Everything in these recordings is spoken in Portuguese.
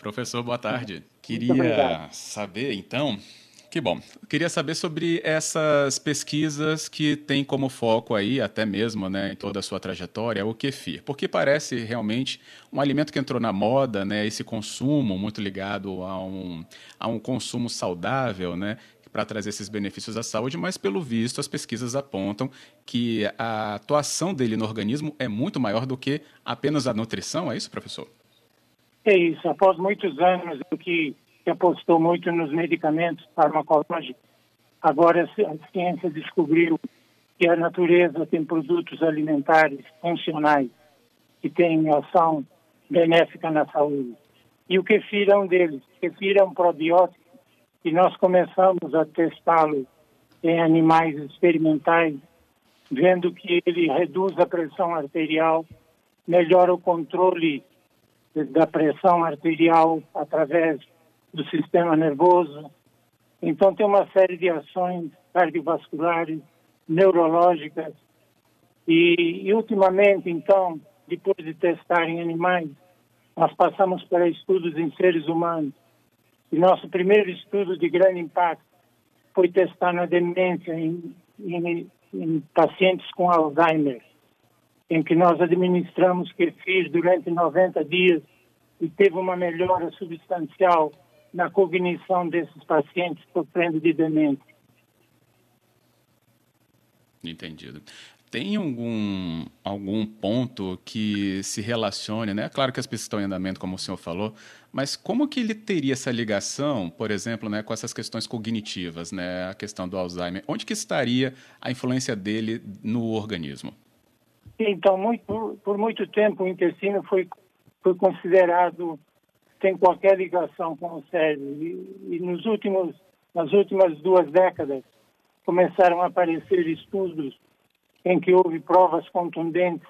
Professor, boa tarde. Queria saber, então, que bom. Queria saber sobre essas pesquisas que têm como foco aí, até mesmo, né, em toda a sua trajetória, o kefir. Porque parece realmente um alimento que entrou na moda, né, esse consumo muito ligado a um, a um consumo saudável, né, para trazer esses benefícios à saúde, mas pelo visto as pesquisas apontam que a atuação dele no organismo é muito maior do que apenas a nutrição, é isso, professor? É isso. Após muitos anos em que que apostou muito nos medicamentos farmacológicos. Agora a ciência descobriu que a natureza tem produtos alimentares funcionais que têm ação benéfica na saúde. E o kefir é um deles. O kefir é um probiótico e nós começamos a testá-lo em animais experimentais, vendo que ele reduz a pressão arterial, melhora o controle da pressão arterial através do sistema nervoso. Então, tem uma série de ações cardiovasculares, neurológicas. E, e ultimamente, então, depois de testar em animais, nós passamos para estudos em seres humanos. E nosso primeiro estudo de grande impacto foi testar na demência em, em, em pacientes com Alzheimer, em que nós administramos kefir durante 90 dias e teve uma melhora substancial na cognição desses pacientes sofrendo de demência. Entendido. Tem algum, algum ponto que se relacione, né? Claro que as pesquisas estão em andamento, como o senhor falou, mas como que ele teria essa ligação, por exemplo, né, com essas questões cognitivas, né? A questão do Alzheimer. Onde que estaria a influência dele no organismo? Então, muito, por, muito tempo o intestino foi, foi considerado tem qualquer ligação com o cérebro. E, e nos últimos, nas últimas duas décadas começaram a aparecer estudos em que houve provas contundentes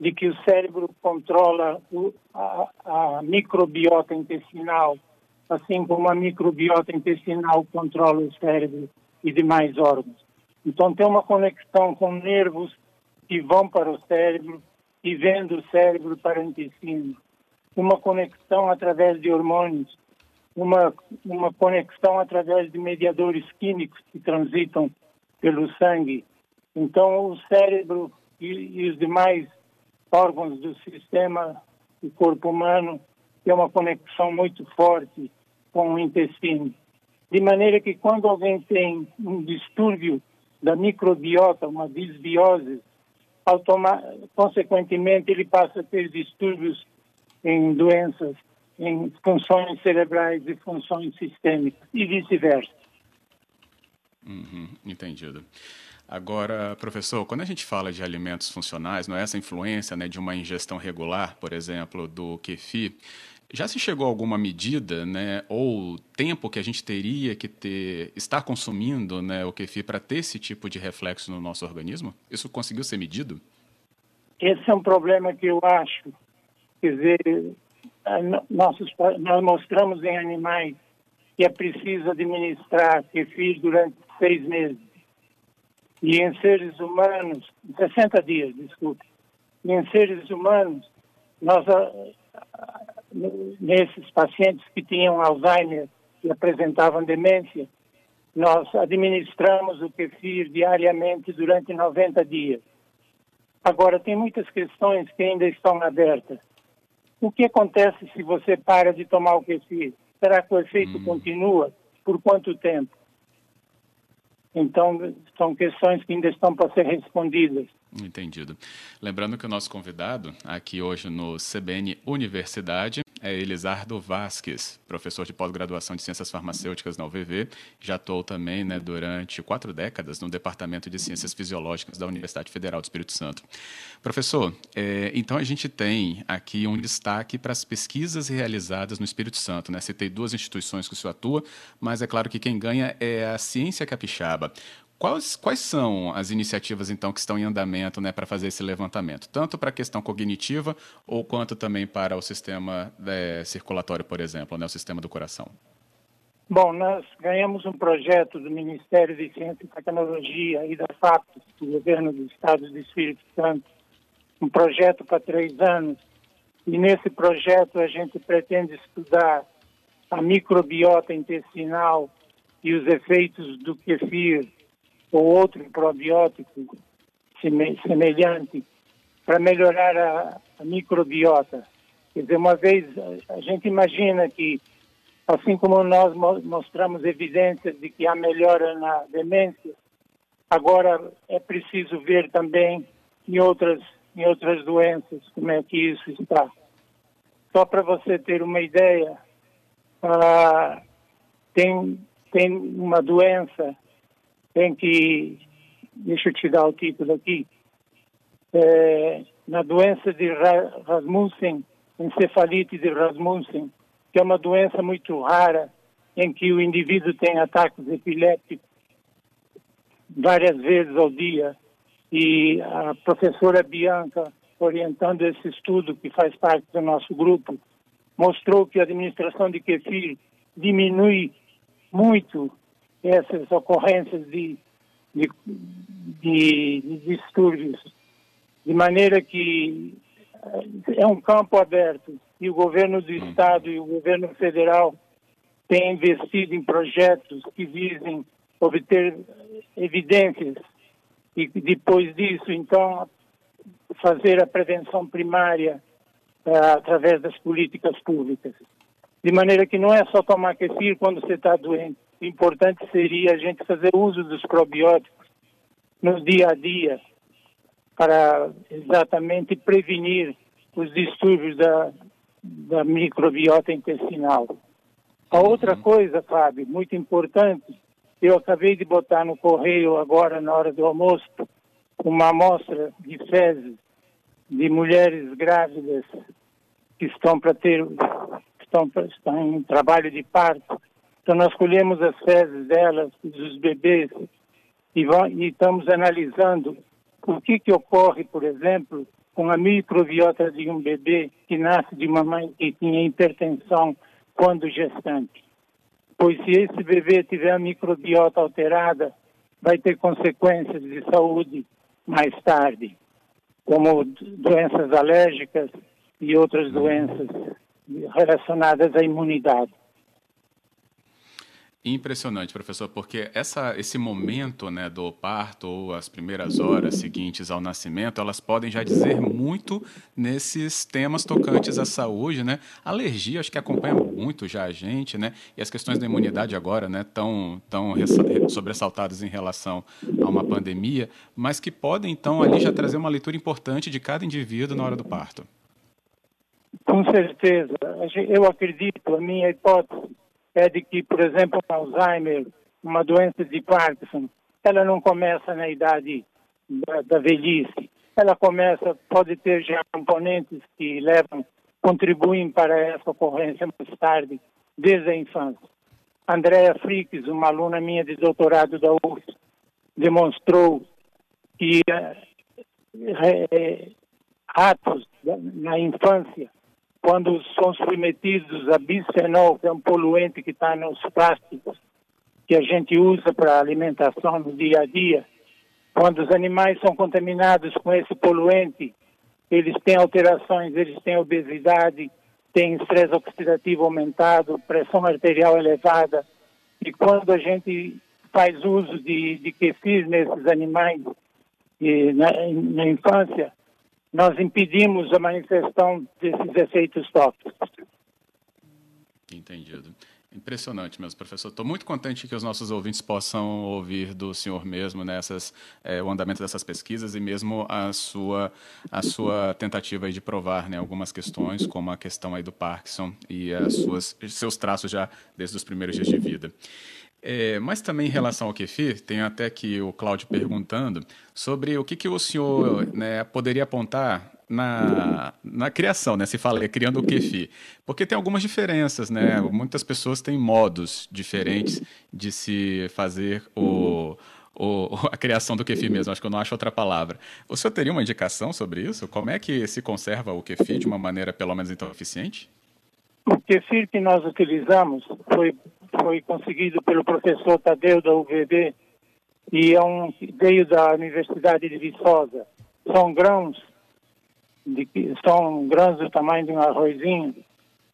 de que o cérebro controla o, a, a microbiota intestinal, assim como a microbiota intestinal controla o cérebro e demais órgãos. Então tem uma conexão com nervos que vão para o cérebro e vêm do cérebro para o intestino uma conexão através de hormônios, uma, uma conexão através de mediadores químicos que transitam pelo sangue. Então, o cérebro e, e os demais órgãos do sistema do corpo humano têm uma conexão muito forte com o intestino. De maneira que quando alguém tem um distúrbio da microbiota, uma disbiose, consequentemente ele passa a ter distúrbios em doenças, em funções cerebrais e funções sistêmicas e vice-versa. Uhum, entendido. Agora, professor, quando a gente fala de alimentos funcionais, não é essa influência né, de uma ingestão regular, por exemplo, do kefir, já se chegou a alguma medida, né, ou tempo que a gente teria que ter, estar consumindo né, o kefir para ter esse tipo de reflexo no nosso organismo? Isso conseguiu ser medido? Esse é um problema que eu acho Quer dizer, nossos, nós mostramos em animais que é preciso administrar kefir durante seis meses. E em seres humanos, 60 dias, desculpe. E em seres humanos, nós, nesses pacientes que tinham Alzheimer e apresentavam demência, nós administramos o kefir diariamente durante 90 dias. Agora, tem muitas questões que ainda estão abertas. O que acontece se você para de tomar o kefir? Será que o efeito hum. continua? Por quanto tempo? Então, são questões que ainda estão para ser respondidas. Entendido. Lembrando que o nosso convidado aqui hoje no CBN Universidade é Elisardo Vasques, professor de pós-graduação de Ciências Farmacêuticas na UVV. Já atuou também né, durante quatro décadas no Departamento de Ciências Fisiológicas da Universidade Federal do Espírito Santo. Professor, é, então a gente tem aqui um destaque para as pesquisas realizadas no Espírito Santo. Né? Citei duas instituições que o senhor atua, mas é claro que quem ganha é a ciência capixaba. Quais, quais são as iniciativas, então, que estão em andamento né, para fazer esse levantamento? Tanto para a questão cognitiva ou quanto também para o sistema é, circulatório, por exemplo, né, o sistema do coração? Bom, nós ganhamos um projeto do Ministério de Ciência e Tecnologia e da FAP, do Governo do Estado do Espírito Santo, um projeto para três anos, E nesse projeto a gente pretende estudar a microbiota intestinal e os efeitos do kefir ou outro probiótico semelhante para melhorar a, a, microbiota. Quer dizer, uma vez a gente imagina que, assim como nós mostramos evidências de que há melhora na demência, agora é preciso ver também em outras, em outras doenças como é que isso está. Só para você ter uma ideia, ah, tem, tem uma doença, tem que, deixa eu te dar o título aqui, é, na doença de Rasmussen, encefalite de Rasmussen, que é uma doença muito rara, em que o indivíduo tem ataques epilépticos várias vezes ao dia. E a professora Bianca, orientando esse estudo que faz parte do nosso grupo, mostrou que a administração de kefir diminui muito essas ocorrências de, de, de, de distúrbios, de maneira que é um campo aberto e o governo do hum. estado e o governo federal têm investido em projetos que visem obter evidências e depois disso então fazer a prevenção primária uh, através das políticas públicas. De maneira que não é só tomar kefir quando você está doente. Importante seria a gente fazer uso dos probióticos no dia a dia para exatamente prevenir os distúrbios da, da microbiota intestinal. A outra uhum. coisa, Fábio, muito importante, eu acabei de botar no correio agora, na hora do almoço, uma amostra de fezes de mulheres grávidas que estão para ter estão, estão em trabalho de parto. Então nós colhemos as fezes delas, dos bebês, e, vão, e estamos analisando o que, que ocorre, por exemplo, com a microbiota de um bebê que nasce de uma mãe que tinha hipertensão quando gestante. Pois se esse bebê tiver a microbiota alterada, vai ter consequências de saúde mais tarde como doenças alérgicas e outras doenças relacionadas à imunidade. Impressionante, professor, porque essa, esse momento né, do parto ou as primeiras horas seguintes ao nascimento, elas podem já dizer muito nesses temas tocantes à saúde, né? Alergia, acho que acompanha muito já a gente, né? E as questões da imunidade agora, né, tão, tão sobressaltadas em relação a uma pandemia, mas que podem, então, ali já trazer uma leitura importante de cada indivíduo na hora do parto. Com certeza. Eu acredito, a minha hipótese é de que, por exemplo, Alzheimer, uma doença de Parkinson, ela não começa na idade da, da velhice. Ela começa, pode ter já componentes que levam, contribuem para essa ocorrência mais tarde, desde a infância. Andrea Fricks, uma aluna minha de doutorado da UF, demonstrou que é, atos na infância quando são submetidos a bisfenol, que é um poluente que está nos plásticos, que a gente usa para alimentação no dia a dia, quando os animais são contaminados com esse poluente, eles têm alterações, eles têm obesidade, têm estresse oxidativo aumentado, pressão arterial elevada. E quando a gente faz uso de, de kefir nesses animais e na, na infância, nós impedimos a manifestação desses efeitos tóxicos. Entendido. Impressionante mesmo, professor. Estou muito contente que os nossos ouvintes possam ouvir do senhor mesmo nessas, é, o andamento dessas pesquisas e mesmo a sua, a sua tentativa de provar né, algumas questões, como a questão aí do Parkinson e as suas, seus traços já desde os primeiros dias de vida. É, mas também em relação ao kefir, tem até aqui o Cláudio perguntando sobre o que, que o senhor né, poderia apontar na, na criação, né? Se fala é criando o kefir. Porque tem algumas diferenças, né? Muitas pessoas têm modos diferentes de se fazer o, o, a criação do kefir mesmo. Acho que eu não acho outra palavra. O senhor teria uma indicação sobre isso? Como é que se conserva o kefir de uma maneira pelo menos então eficiente? O kefir que nós utilizamos foi foi conseguido pelo professor Tadeu da UVB e é um, veio da Universidade de Viçosa. São grãos de são grãos do tamanho de um arrozinho,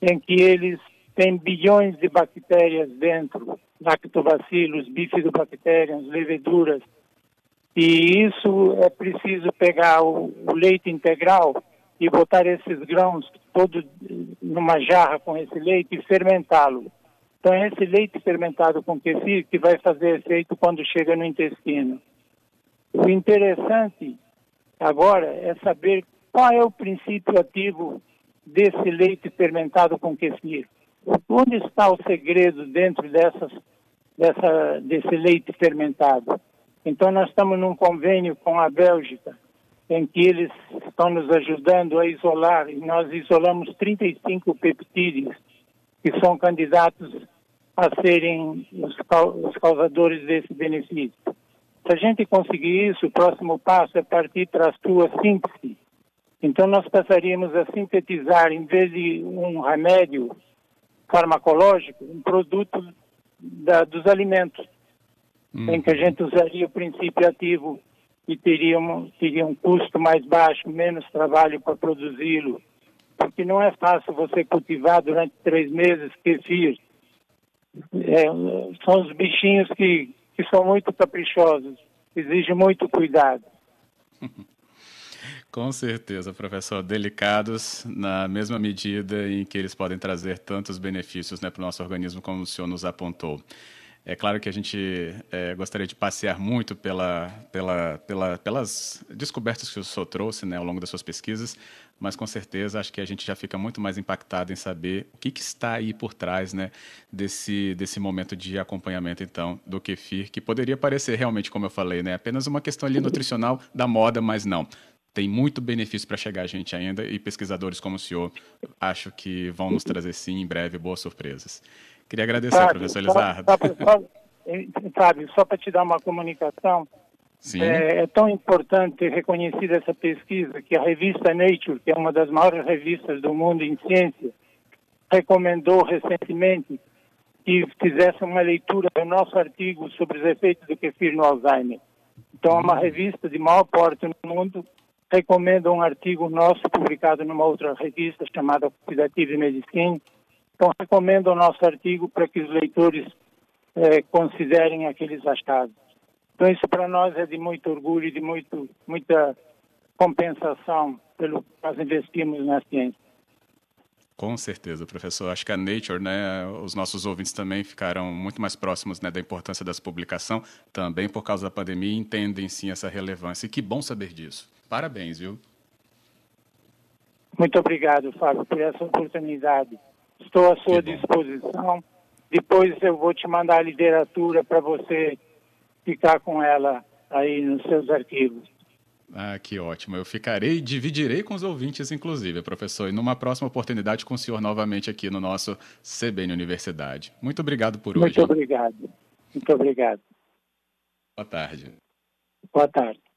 em que eles têm bilhões de bactérias dentro, lactobacilos, bifidobactérias, leveduras, e isso é preciso pegar o, o leite integral e botar esses grãos todo numa jarra com esse leite e fermentá-lo. Então é esse leite fermentado com kefir que vai fazer efeito quando chega no intestino. O interessante agora é saber qual é o princípio ativo desse leite fermentado com kefir. Onde está o segredo dentro dessas, dessa, desse leite fermentado? Então, nós estamos num convênio com a Bélgica, em que eles estão nos ajudando a isolar, e nós isolamos 35 peptídeos que são candidatos a serem os, causadores desse benefício. Se a gente conseguir isso, o próximo passo é partir para a sua síntese. Então, nós passaríamos a sintetizar, em vez de um remédio farmacológico, um produto da, dos alimentos, hum. em que a gente usaria o princípio ativo e teria um, teria um custo mais baixo, menos trabalho para produzi-lo. Porque não é fácil você cultivar durante três meses kefir. É, são os bichinhos que, que são muito caprichosos, exigem muito cuidado. Com certeza, professor. Delicados na mesma medida em que eles podem trazer tantos benefícios né, para o nosso organismo, como o senhor nos apontou. É claro que a gente é, gostaria de passear muito pela, pela, pela, pelas descobertas que o senhor trouxe né, ao longo das suas pesquisas, mas com certeza acho que a gente já fica muito mais impactado em saber o que, que está aí por trás né, desse, desse momento de acompanhamento, então, do kefir, que poderia parecer realmente, como eu falei, né, apenas uma questão ali nutricional da moda, mas não tem muito benefício para chegar a gente ainda e pesquisadores como o senhor acho que vão nos trazer sim em breve boas surpresas. Queria agradecer, Fábio, professor Elizardo. Fábio, só para te dar uma comunicação, é, é, tão importante ter reconhecido essa pesquisa que a revista Nature, que é uma das maiores revistas do mundo em ciência, recomendou recentemente que fizesse uma leitura do nosso artigo sobre os efeitos do kefir no Alzheimer. Então, é uma revista de maior porte no mundo recomenda um artigo nosso publicado numa outra revista chamada Oxidative Medicine. Então, recomendo o nosso artigo para que os leitores eh, considerem aqueles achados. Então, isso para nós é de muito orgulho e de muito, muita compensação pelo que nós investimos na ciência. Com certeza, professor. Acho que a Nature, né, os nossos ouvintes também ficaram muito mais próximos né, da importância dessa publicação, também por causa da pandemia, entendem sim essa relevância. E que bom saber disso. Parabéns, viu? Muito obrigado, Fábio, por essa oportunidade. Estou à sua disposição. Depois eu vou te mandar a literatura para você ficar com ela aí nos seus arquivos. Ah, que ótimo. Eu ficarei e dividirei com os ouvintes, inclusive, professor. E numa próxima oportunidade com o senhor novamente aqui no nosso CBN Universidade. Muito obrigado por Muito hoje. Muito obrigado. Muito obrigado. Boa tarde. Boa tarde.